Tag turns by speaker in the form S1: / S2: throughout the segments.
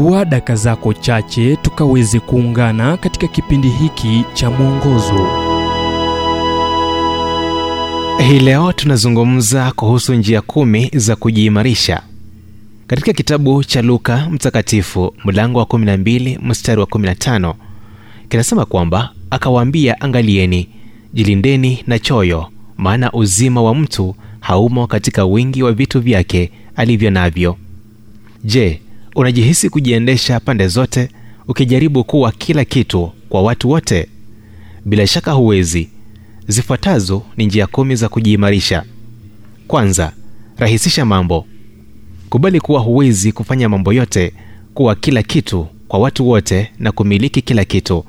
S1: chukua daka zako chache tukaweze kuungana katika kipindi hiki cha mwongozo.
S2: Hii leo tunazungumza kuhusu njia kumi za kujiimarisha. Katika kitabu cha luka mtakatifu mlango wa 12 mstari wa 15 kinasema kwamba akawaambia angalieni jilindeni na choyo maana uzima wa mtu haumo katika wingi wa vitu vyake alivyo navyo. Je unajihisi kujiendesha pande zote ukijaribu kuwa kila kitu kwa watu wote? Bila shaka huwezi. Zifuatazo ni njia kumi za kujiimarisha. Kwanza rahisisha mambo. Kubali kuwa huwezi kufanya mambo yote kuwa kila kitu kwa watu wote na kumiliki kila kitu.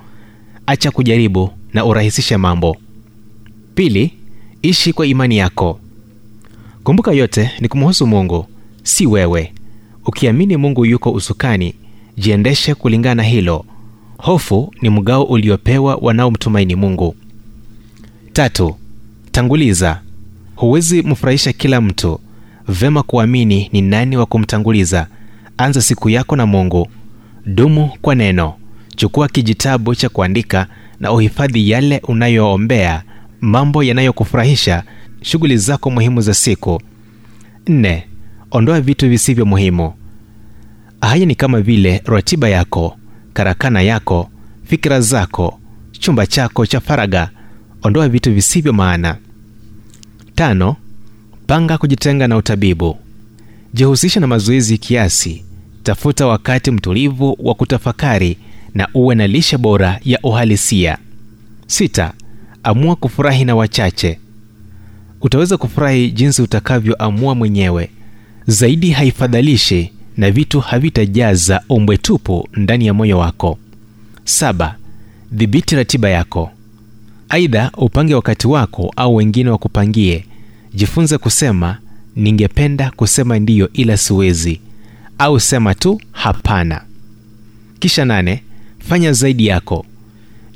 S2: Acha kujaribu na urahisishe mambo. Pili ishi kwa imani yako. Kumbuka yote ni kumhusu mungu si wewe ukiamini mungu yuko usukani jiendeshe kulingana na hilo. Hofu ni mgao uliopewa wanaomtumaini mungu. Tatu tanguliza. Huwezi mfurahisha kila mtu. Vema kuamini ni nani wa kumtanguliza. Anza siku yako na mungu. Dumu kwa neno. Chukua kijitabu cha kuandika na uhifadhi yale unayoombea mambo yanayokufurahisha shughuli zako muhimu za siku. Nne ondoa vitu visivyo muhimu haya ni kama vile ratiba yako karakana yako fikira zako chumba chako cha faraga. Ondoa vitu visivyo maana. Tano panga kujitenga na utabibu. Jihusisha na mazoezi kiasi. Tafuta wakati mtulivu wa kutafakari na uwe na lishe bora ya uhalisia. Sita amua kufurahi na wachache. Utaweza kufurahi jinsi utakavyoamua mwenyewe. Zaidi haifadhalishi na vitu havitajaza ombwe tupu ndani ya moyo wako. Saba dhibiti ratiba yako. Aidha upange wakati wako au wengine wakupangie. Jifunze kusema ningependa kusema ndiyo ila siwezi au sema tu hapana. Kisha nane fanya zaidi yako.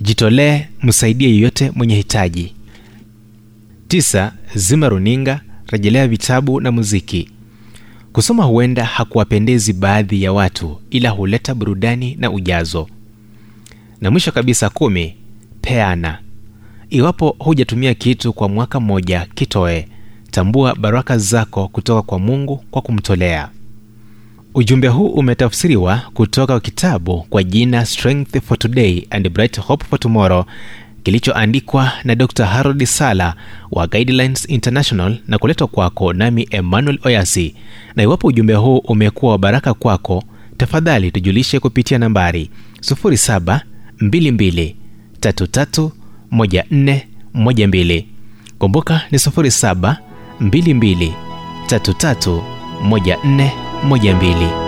S2: Jitolee msaidie yeyote mwenye hitaji. Tisa zima runinga rejelea vitabu na muziki kusoma huenda hakuwapendezi baadhi ya watu ila huleta burudani na ujazo. Na mwisho kabisa kumi peana. Iwapo hujatumia kitu kwa mwaka mmoja kitoe. Tambua baraka zako kutoka kwa mungu kwa kumtolea. Ujumbe huu umetafsiriwa kutoka kitabu kwa jina strength for today and bright hope for tomorrow kilichoandikwa na dr harold sala wa guidelines international na kuletwa kwako nami emmanuel oyasi. Na iwapo ujumbe huu umekuwa wa baraka kwako tafadhali tujulishe kupitia nambari 722331412 kumbuka ni 0722331412